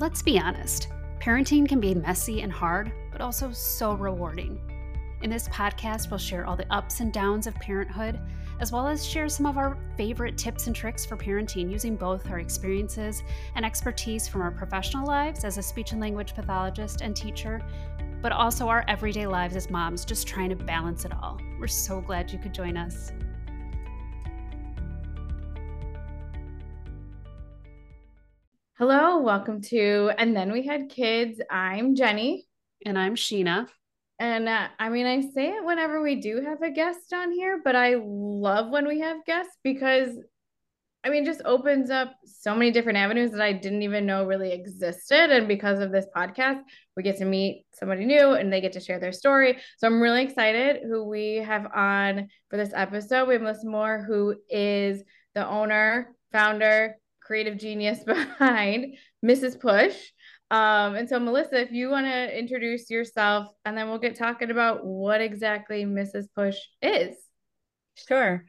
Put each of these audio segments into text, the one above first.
Let's be honest, parenting can be messy and hard, but also so rewarding. In this podcast, we'll share all the ups and downs of parenthood, as well as share some of our favorite tips and tricks for parenting using both our experiences and expertise from our professional lives as a speech and language pathologist and teacher, but also our everyday lives as moms, just trying to balance it all. We're so glad you could join us. Hello, welcome to And Then We Had Kids. I'm Jenny. And I'm Sheena. And uh, I mean, I say it whenever we do have a guest on here, but I love when we have guests because I mean, just opens up so many different avenues that I didn't even know really existed. And because of this podcast, we get to meet somebody new and they get to share their story. So I'm really excited who we have on for this episode. We have Melissa Mor, who is the owner, founder, creative genius behind Mrs. Push. Um, and so, Melissa, if you want to introduce yourself, and then we'll get talking about what exactly Mrs. Push is. Sure.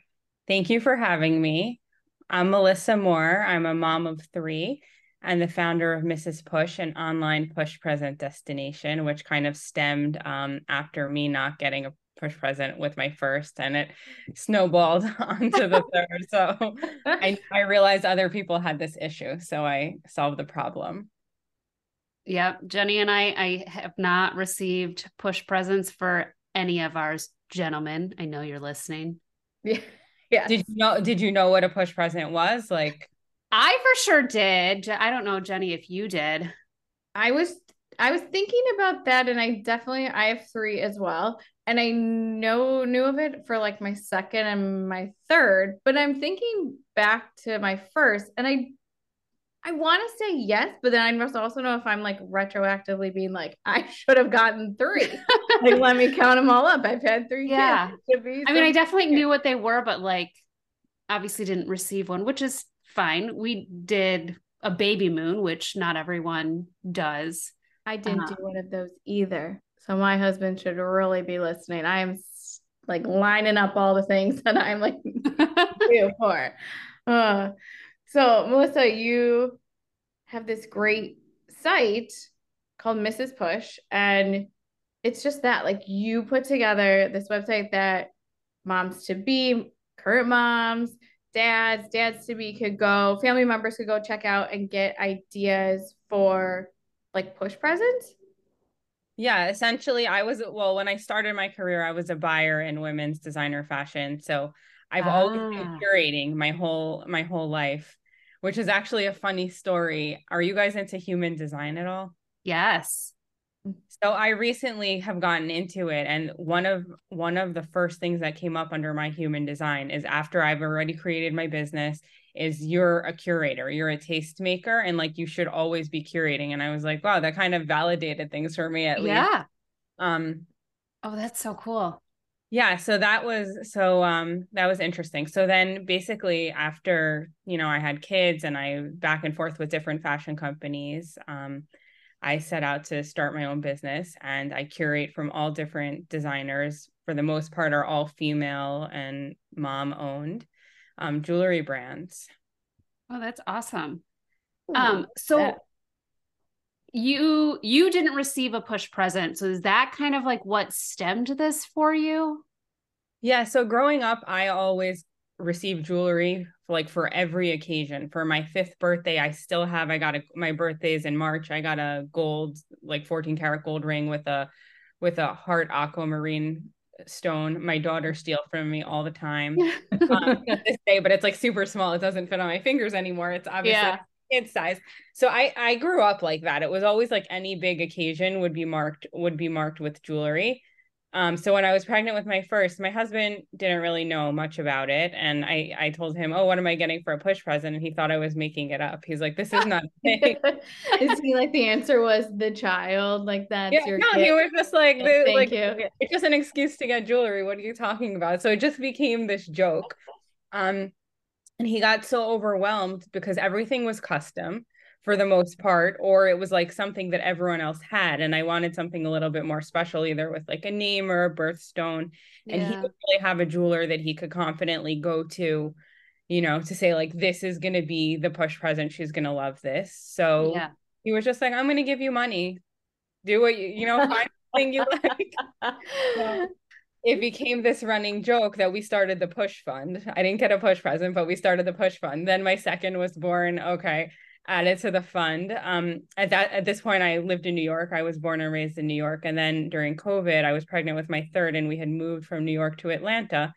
Thank you for having me. I'm Melissa Mor. I'm a mom of three and the founder of Mrs. Push, an online push present destination, which kind of stemmed um, after me not getting a push present with my first and it snowballed onto the third so I, I realized other people had this issue so i solved the problem Yep, Jenny and I I have not received push presents for any of ours gentlemen. I know you're listening. Yeah. Yeah. Did you know did you know what a push present was? Like I for sure did. I don't know Jenny if you did. I was I was thinking about that and I definitely I have 3 as well and I know knew of it for like my second and my third, but I'm thinking back to my first, and I I want to say yes, but then I must also know if I'm like retroactively being like I should have gotten three. like let me count them all up. I've had three. Yeah, I mean, I definitely knew what they were, but like obviously didn't receive one, which is fine. We did a baby moon, which not everyone does. I didn't uh, do one of those either. So my husband should really be listening. I am like lining up all the things that I'm like due for. Uh, so Melissa, you have this great site called Mrs. Push, and it's just that like you put together this website that moms to be, current moms, dads, dads to be could go, family members could go check out and get ideas for like push presents. Yeah, essentially, I was well when I started my career, I was a buyer in women's designer fashion. So I've ah. always been ah. curating my whole my whole life, which is actually a funny story. Are you guys into human design at all? Yes. So I recently have gotten into it and one of one of the first things that came up under my human design is after I've already created my business is you're a curator, you're a tastemaker, and like you should always be curating. And I was like, wow, that kind of validated things for me at yeah. least. Um oh, that's so cool. Yeah, so that was so um that was interesting. So then basically after, you know, I had kids and I back and forth with different fashion companies, um I set out to start my own business and I curate from all different designers. For the most part, are all female and mom owned um, jewelry brands. Oh, that's awesome. Um, so that- you you didn't receive a push present. So is that kind of like what stemmed this for you? Yeah. So growing up, I always received jewelry for like for every occasion. For my fifth birthday, I still have. I got a my birthday's in March. I got a gold, like 14 karat gold ring with a with a heart aquamarine stone. My daughter steal from me all the time. Um, this day but it's like super small. It doesn't fit on my fingers anymore. It's obviously yeah. kid size. So i i grew up like that. It was always like any big occasion would be marked would be marked with jewelry um, so when I was pregnant with my first, my husband didn't really know much about it. And I, I told him, Oh, what am I getting for a push present? And he thought I was making it up. He's like, This is not Is he like the answer was the child? Like that's yeah, your no, kid? he was just like the, Thank like you. it's just an excuse to get jewelry. What are you talking about? So it just became this joke. Um and he got so overwhelmed because everything was custom for the most part, or it was like something that everyone else had. And I wanted something a little bit more special, either with like a name or a birthstone. Yeah. And he would really have a jeweler that he could confidently go to, you know, to say, like, this is going to be the push present. She's going to love this. So, yeah. he was just like, I'm gonna give you money. Do what you, you know, find thing you like. So it became this running joke that we started the push fund. I didn't get a push present, but we started the push fund. Then my second was born. Okay. Added to the fund. Um, at that at this point, I lived in New York. I was born and raised in New York. And then during COVID, I was pregnant with my third, and we had moved from New York to Atlanta.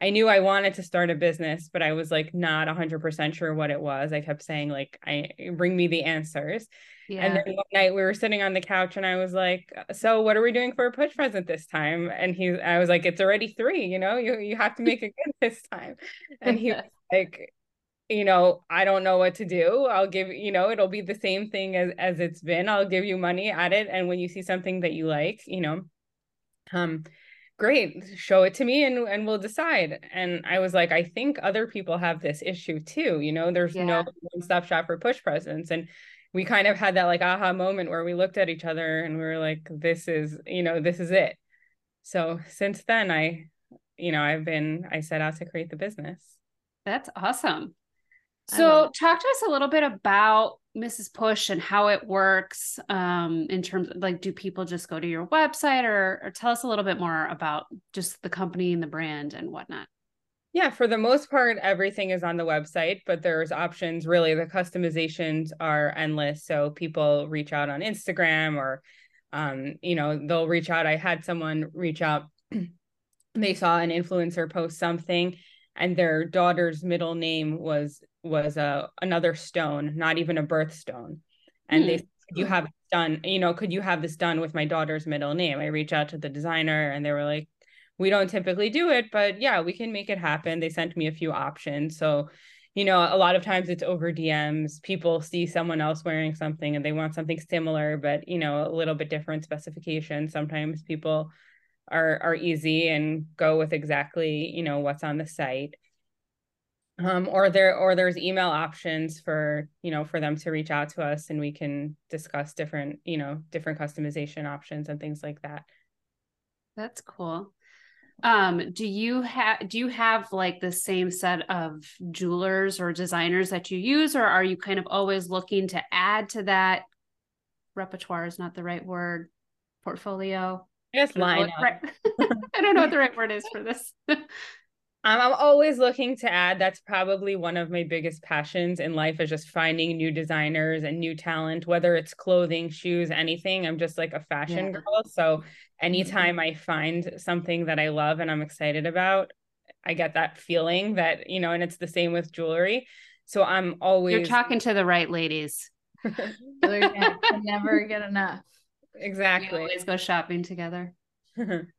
I knew I wanted to start a business, but I was like not 100% sure what it was. I kept saying like I bring me the answers. Yeah. And then one night we were sitting on the couch and I was like, "So what are we doing for a push present this time?" And he I was like, "It's already 3, you know? You you have to make it good this time." And he was like, you know, I don't know what to do. I'll give, you know, it'll be the same thing as as it's been. I'll give you money at it and when you see something that you like, you know, um great show it to me and and we'll decide and i was like i think other people have this issue too you know there's yeah. no one stop shop for push presents and we kind of had that like aha moment where we looked at each other and we were like this is you know this is it so since then i you know i've been i set out to create the business that's awesome so talk to us a little bit about Mrs. Push and how it works um, in terms of like, do people just go to your website or, or tell us a little bit more about just the company and the brand and whatnot? Yeah, for the most part, everything is on the website, but there's options. Really, the customizations are endless. So people reach out on Instagram or, um, you know, they'll reach out. I had someone reach out. they saw an influencer post something, and their daughter's middle name was was a another stone, not even a birthstone, and hmm. they you have done you know could you have this done with my daughter's middle name i reached out to the designer and they were like we don't typically do it, but yeah, we can make it happen. They sent me a few options. So, you know, a lot of times it's over DMs. People see someone else wearing something and they want something similar, but you know, a little bit different specification. Sometimes people are are easy and go with exactly, you know, what's on the site. Um, or there or there's email options for you know for them to reach out to us and we can discuss different you know different customization options and things like that. That's cool. Um do you have do you have like the same set of jewelers or designers that you use or are you kind of always looking to add to that? Repertoire is not the right word. Portfolio? I guess line. I don't know what the right word is for this. I'm always looking to add. That's probably one of my biggest passions in life is just finding new designers and new talent, whether it's clothing, shoes, anything. I'm just like a fashion yeah. girl. So mm-hmm. anytime I find something that I love and I'm excited about, I get that feeling that, you know, and it's the same with jewelry. So I'm always You're talking to the right ladies. never get enough. Exactly. We always go shopping together.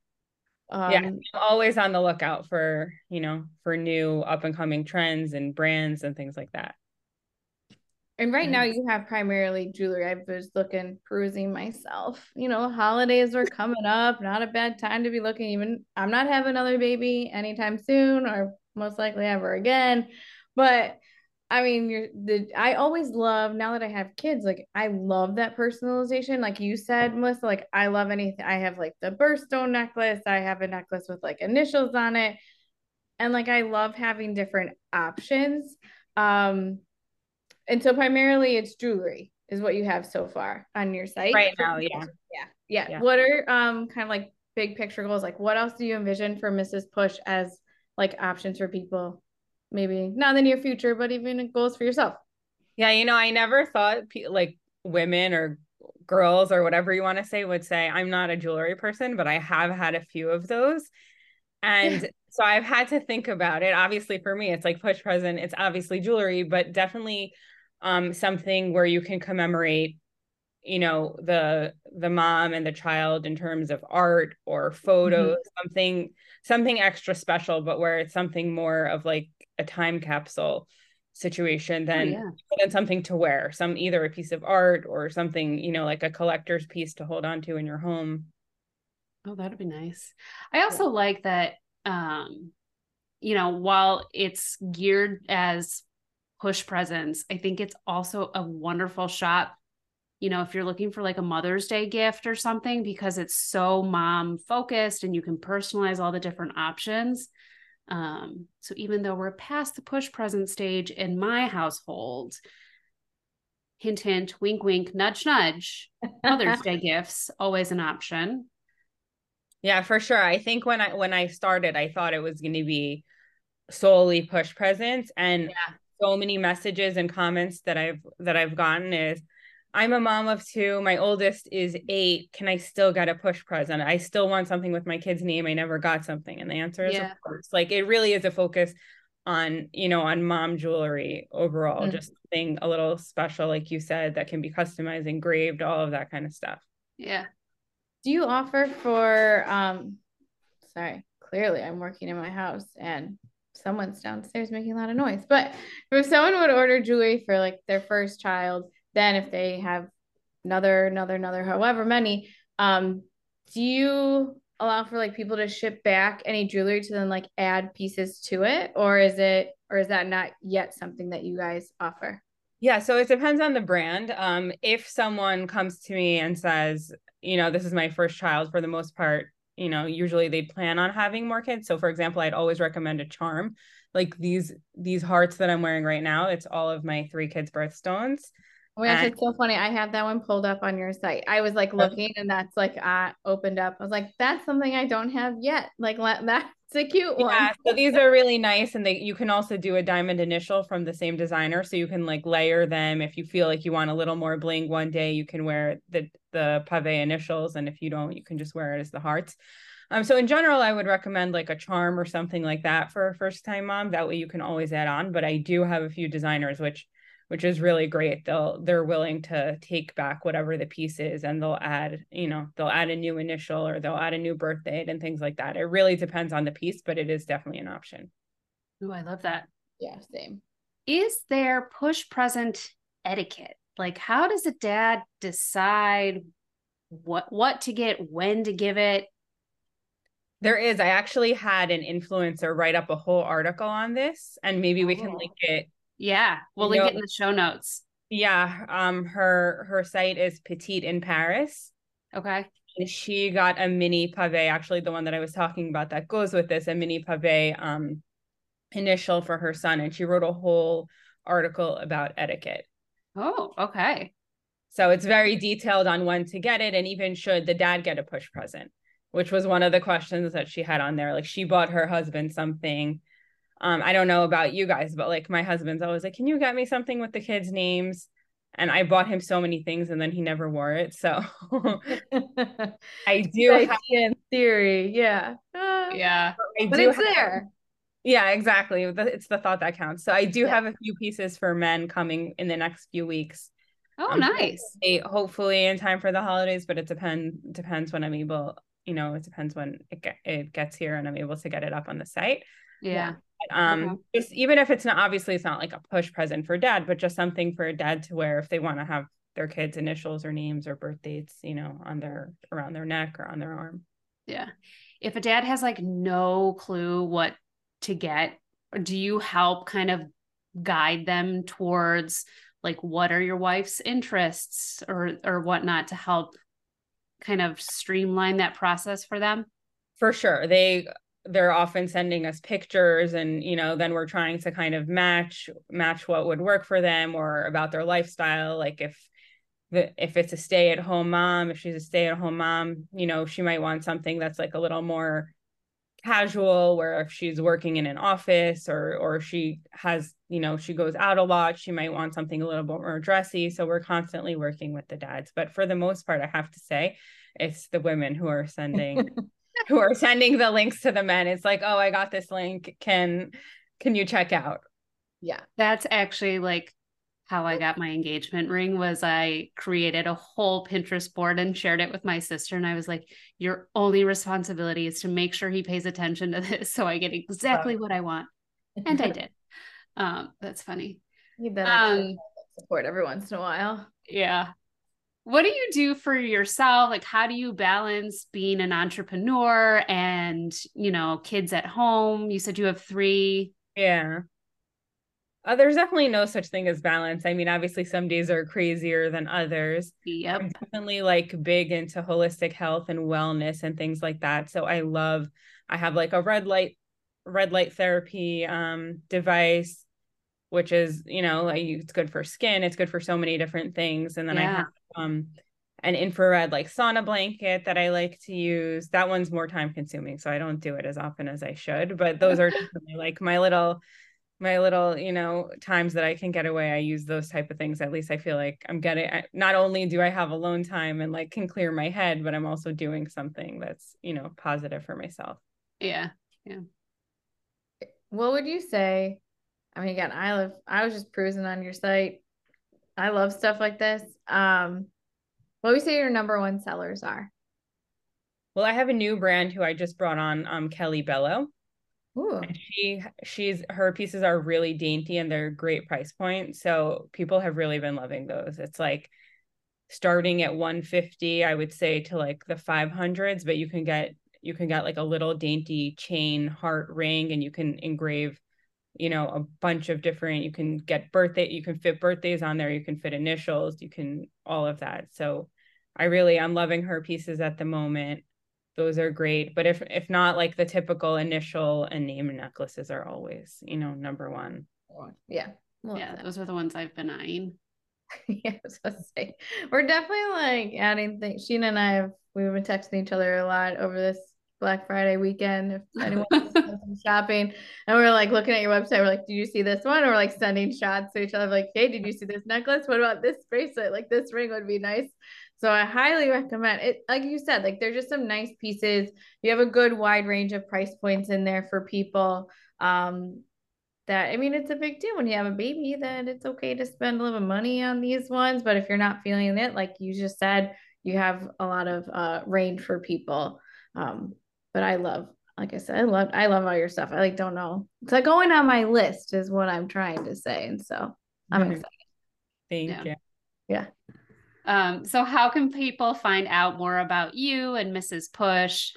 Um, yeah, I'm always on the lookout for you know for new up and coming trends and brands and things like that. And right now you have primarily jewelry. I was looking, perusing myself. You know, holidays are coming up. Not a bad time to be looking. Even I'm not having another baby anytime soon, or most likely ever again. But I mean, you're the I always love now that I have kids, like I love that personalization. Like you said, Melissa, like I love anything. I have like the birthstone necklace, I have a necklace with like initials on it. And like I love having different options. Um and so primarily it's jewelry is what you have so far on your site. Right now, yeah. Yeah. Yeah. yeah. What are um kind of like big picture goals? Like what else do you envision for Mrs. Push as like options for people maybe not in the near future, but even goals for yourself. Yeah, you know, I never thought like women or girls or whatever you want to say would say I'm not a jewelry person, but I have had a few of those. And so I've had to think about it. Obviously for me it's like push present, it's obviously jewelry, but definitely um something where you can commemorate you know the the mom and the child in terms of art or photos mm-hmm. something something extra special but where it's something more of like a time capsule situation than, oh, yeah. than something to wear some either a piece of art or something you know like a collector's piece to hold on to in your home oh that'd be nice i also yeah. like that um you know while it's geared as push presents i think it's also a wonderful shop you know if you're looking for like a mother's day gift or something because it's so mom focused and you can personalize all the different options um, so even though we're past the push present stage in my household, hint, hint, wink, wink, nudge, nudge. Mother's Day gifts, always an option. Yeah, for sure. I think when I when I started, I thought it was going to be solely push presents and yeah. so many messages and comments that I've that I've gotten is I'm a mom of two. My oldest is eight. Can I still get a push present? I still want something with my kid's name. I never got something. And the answer is yeah. of course. Like it really is a focus on, you know, on mom jewelry overall, mm-hmm. just something a little special, like you said, that can be customized, engraved, all of that kind of stuff. Yeah. Do you offer for um sorry, clearly I'm working in my house and someone's downstairs making a lot of noise. But if someone would order jewelry for like their first child, then if they have another, another, another, however many, um, do you allow for like people to ship back any jewelry to then like add pieces to it? Or is it or is that not yet something that you guys offer? Yeah, so it depends on the brand. Um, if someone comes to me and says, you know, this is my first child, for the most part, you know, usually they plan on having more kids. So, for example, I'd always recommend a charm, like these these hearts that I'm wearing right now. It's all of my three kids' birthstones. Oh my gosh, it's so funny. I have that one pulled up on your site. I was like looking and that's like I opened up. I was like, that's something I don't have yet. Like let that's a cute one. Yeah, so these are really nice. And they you can also do a diamond initial from the same designer. So you can like layer them. If you feel like you want a little more bling one day, you can wear the the pave initials. And if you don't, you can just wear it as the hearts. Um, so in general, I would recommend like a charm or something like that for a first time mom. That way you can always add on. But I do have a few designers which which is really great. They'll they're willing to take back whatever the piece is and they'll add, you know, they'll add a new initial or they'll add a new birth date and things like that. It really depends on the piece, but it is definitely an option. Oh, I love that. Yeah, same. Is there push present etiquette? Like how does a dad decide what what to get, when to give it? There is. I actually had an influencer write up a whole article on this, and maybe we can oh. link it yeah, we'll link know, it in the show notes. Yeah, um, her her site is Petite in Paris. Okay. And she got a mini pave, actually the one that I was talking about that goes with this, a mini pave um initial for her son, and she wrote a whole article about etiquette. Oh, okay. So it's very detailed on when to get it, and even should the dad get a push present, which was one of the questions that she had on there. Like she bought her husband something um, I don't know about you guys, but like my husband's always like, Can you get me something with the kids' names? And I bought him so many things and then he never wore it. So I do have in theory, yeah. yeah. I but it's have, there. Yeah, exactly. It's the thought that counts. So I do yeah. have a few pieces for men coming in the next few weeks. Oh, um, nice. Hopefully in time for the holidays, but it depends depends when I'm able. You know, it depends when it get, it gets here and I'm able to get it up on the site. Yeah. Um okay. just even if it's not obviously it's not like a push present for dad but just something for a dad to wear if they want to have their kids initials or names or birth dates you know on their around their neck or on their arm. Yeah. If a dad has like no clue what to get do you help kind of guide them towards like what are your wife's interests or or whatnot to help kind of streamline that process for them? For sure. They they're often sending us pictures and you know then we're trying to kind of match match what would work for them or about their lifestyle. Like if the if it's a stay at home mom if she's a stay at home mom you know she might want something that's like a little more casual where if she's working in an office or or she has you know she goes out a lot she might want something a little bit more dressy. So we're constantly working with the dads. But for the most part i have to say it's the women who are sending who are sending the links to the men. It's like, oh, I got this link. Can can you check out? Yeah. That's actually like how I got my engagement ring was I created a whole Pinterest board and shared it with my sister. And I was like, your only responsibility is to make sure he pays attention to this so I get exactly what I want. And I did. Um, that's funny. You better um, support every once in a while. Yeah what do you do for yourself? Like how do you balance being an entrepreneur and you know kids at home? You said you have three. Yeah. Uh, there's definitely no such thing as balance. I mean obviously some days are crazier than others. Yep. I'm definitely like big into holistic health and wellness and things like that. So i love i have like a red light red light therapy um device which is, you know, like it's good for skin, it's good for so many different things. And then yeah. I have um an infrared like sauna blanket that I like to use. That one's more time consuming, so I don't do it as often as I should. But those are definitely like my little my little you know times that i can get away i use those type of things at least i feel like i'm getting not only do i have alone time and like can clear my head but i'm also doing something that's you know positive for myself yeah yeah what would you say i mean again i love i was just cruising on your site i love stuff like this um what would you say your number one sellers are? Well, I have a new brand who I just brought on, um, Kelly Bello. Ooh. she she's her pieces are really dainty and they're great price point. So people have really been loving those. It's like starting at 150, I would say to like the 500s, but you can get you can get like a little dainty chain heart ring and you can engrave you know a bunch of different you can get birthday you can fit birthdays on there you can fit initials you can all of that. So i really i'm loving her pieces at the moment. Those are great. But if if not like the typical initial and name necklaces are always you know number one. Yeah yeah those are the ones i've been eyeing. Yeah I was supposed to say we're definitely like adding things sheena and i have we've been texting each other a lot over this Black Friday weekend if anyone to shopping. And we're like looking at your website. We're like, did you see this one? Or we're like sending shots to each other, like, hey, did you see this necklace? What about this bracelet? Like this ring would be nice. So I highly recommend it. Like you said, like there's just some nice pieces. You have a good wide range of price points in there for people. Um, that I mean, it's a big deal when you have a baby that it's okay to spend a little money on these ones. But if you're not feeling it, like you just said, you have a lot of uh, range for people. Um, but I love, like I said, I love, I love all your stuff. I like don't know. It's like going on my list is what I'm trying to say, and so I'm mm-hmm. excited. Thank yeah. you. Yeah. Um, so how can people find out more about you and Mrs. Push?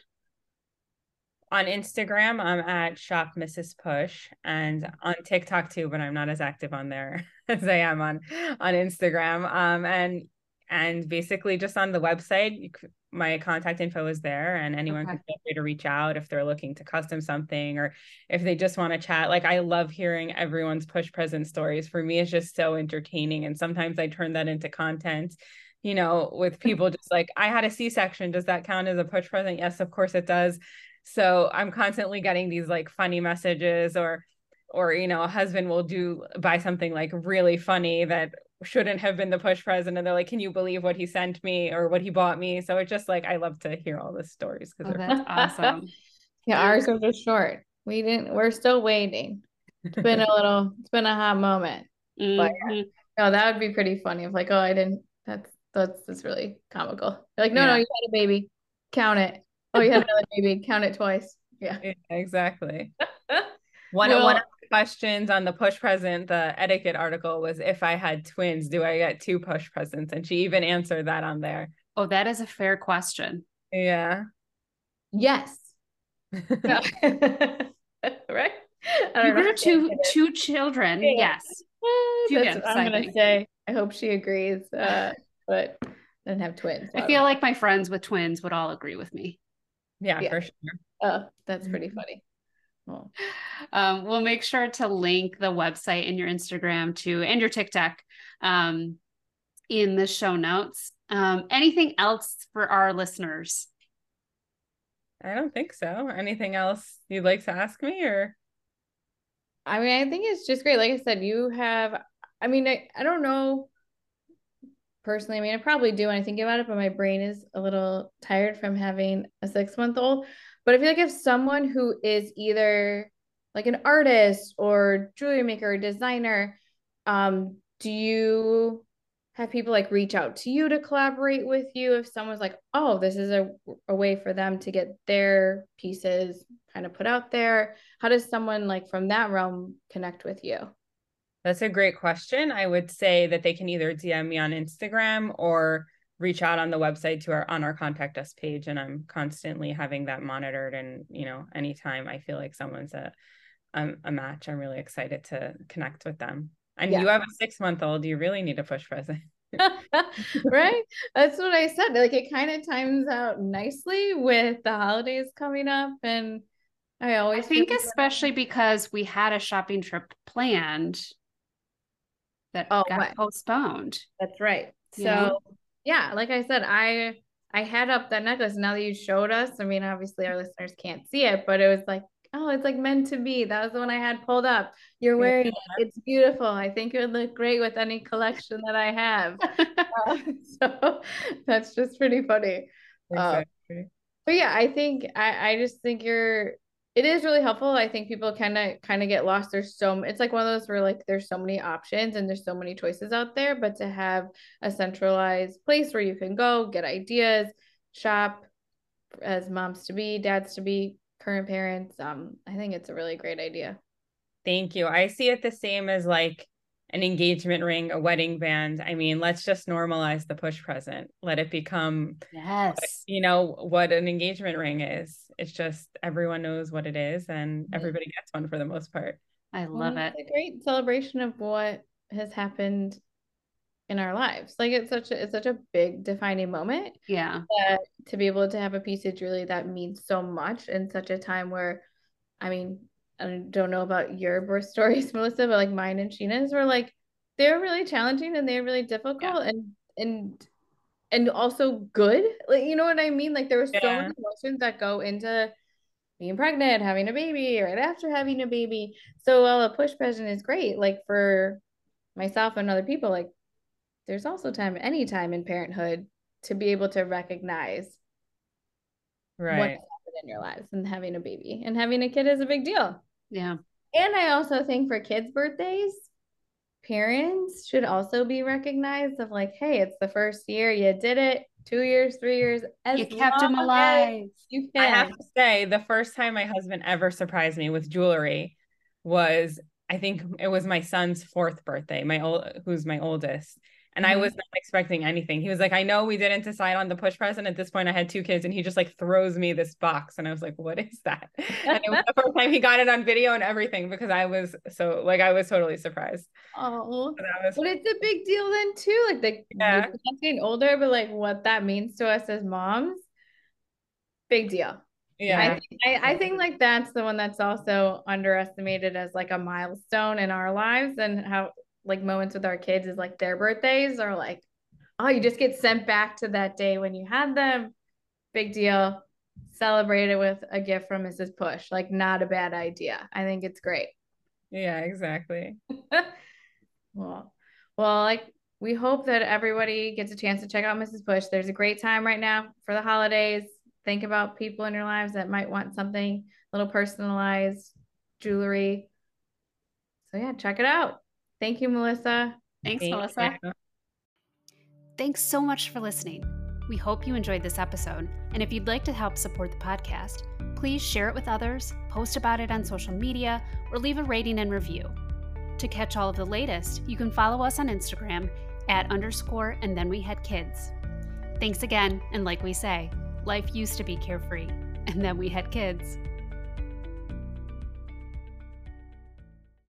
On Instagram, I'm at shop Mrs. Push and on TikTok too, but I'm not as active on there as I am on on Instagram. Um, and and basically just on the website, my contact info is there and anyone okay. can feel free to reach out if they're looking to custom something or if they just want to chat. Like i love hearing everyone's push present stories. For me it's just so entertaining and sometimes i turn that into content you know with people just like i had a c-section. Does that count as a push present? Yes of course it does. So i'm constantly getting these like funny messages or or you know a husband will do buy something like really funny that shouldn't have been the push present and they're like can you believe what he sent me or what he bought me? So it's just like i love to hear all the stories because oh, that's awesome. Yeah ours are just short. We didn't we're still waiting. It's been a little it's been a hot moment. Mm-hmm. but yeah. no that would be pretty funny if like oh i didn't that's that's that's really comical. You're like no yeah. no you had a baby. Count it. Oh you had another baby. Count it twice. Yeah, yeah exactly. One, well, one of questions on the push present, the etiquette article was if I had twins, do I get two push presents? And she even answered that on there. Oh, that is a fair question. Yeah. Yes. right? you grew two two children. Yeah. Yes. Uh, I'm gonna say. I hope she agrees. Uh, but I didn't have twins. I feel like my friends with twins would all agree with me. Yeah, yeah. for sure. Oh, that's pretty mm-hmm. Funny. Um, we'll make sure to link the website and your Instagram to and your TikTok um, in the show notes. Um, anything else for our listeners? I don't think so. Anything else you'd like to ask me or? I mean, I think it's just great. Like I said, you have, I mean, I, I don't know personally. I mean, I probably do when I think about it, but my brain is a little tired from having a six month old. But I feel like if someone who is either like an artist or jewelry maker or designer, um, do you have people like reach out to you to collaborate with you if someone's like, oh, this is a, a way for them to get their pieces kind of put out there? How does someone like from that realm connect with you? That's a great question. I would say that they can either DM me on Instagram or reach out on the website to our on our contact us page and i'm constantly having that monitored and you know anytime i feel like someone's a a, a match i'm really excited to connect with them and yeah. you have a six month old you really need a push present right that's what i said like it kind of times out nicely with the holidays coming up and i always I think especially because we had a shopping trip planned that oh, got what? postponed. That's right. So yeah. Yeah, like I said, I I had up that necklace. Now that you showed us, I mean, obviously our listeners can't see it, but it was like, oh, it's like meant to be. That was the one I had pulled up. You're wearing it. It's beautiful. I think it would look great with any collection that I have. uh, so that's just pretty funny. Um, exactly. but yeah, I think I, I just think you're it is really helpful. I think people kind of kind of get lost. There's so it's like one of those where like there's so many options and there's so many choices out there, but to have a centralized place where you can go, get ideas, shop as moms to be, dads to be, current parents, um I think it's a really great idea. Thank you. I see it the same as like an engagement ring, a wedding band. I mean, let's just normalize the push present. Let it become yes, you know what an engagement ring is. It's just everyone knows what it is, and mm-hmm. everybody gets one for the most part. I love well, it. It's a great celebration of what has happened in our lives. Like it's such a it's such a big defining moment. Yeah. That to be able to have a piece of jewelry that means so much in such a time where, I mean, I don't know about your birth stories, Melissa, but like mine and Sheena's were like they're really challenging and they're really difficult yeah. and and and also good. Like you know what I mean? Like there were so yeah. many emotions that go into being pregnant, having a baby, right after having a baby. So while a push present is great, like for myself and other people, like there's also time, any time in parenthood to be able to recognize right. what's happened in your lives and having a baby and having a kid is a big deal. Yeah. And I also think for kids' birthdays, parents should also be recognized of like, hey, it's the first year, you did it, two years, three years, you kept them alive. You can. I have to say, the first time my husband ever surprised me with jewelry was I think it was my son's fourth birthday, my old who's my oldest. And mm-hmm. I was not expecting anything. He was like, I know we didn't decide on the push present. At this point, I had two kids, and he just like throws me this box. And I was like, what is that? and it was the first time he got it on video and everything because I was so like, I was totally surprised. Oh, was- but it's a big deal then, too. Like, the yeah. getting older, but like what that means to us as moms, big deal. Yeah. I think, I, I think like that's the one that's also underestimated as like a milestone in our lives and how like moments with our kids is like their birthdays are like, oh, you just get sent back to that day when you had them. Big deal. Celebrate it with a gift from Mrs. Push. Like, not a bad idea. I think it's great. Yeah, exactly. well, well, like we hope that everybody gets a chance to check out Mrs. Push. There's a great time right now for the holidays. Think about people in your lives that might want something a little personalized, jewelry. So yeah, check it out. Thank you, Melissa. Thanks, Thanks Melissa. Thanks so much for listening. We hope you enjoyed this episode. And if you'd like to help support the podcast, please share it with others, post about it on social media, or leave a rating and review. To catch all of the latest, you can follow us on Instagram at underscore and then we had kids. Thanks again, and like we say, life used to be carefree, and then we had kids.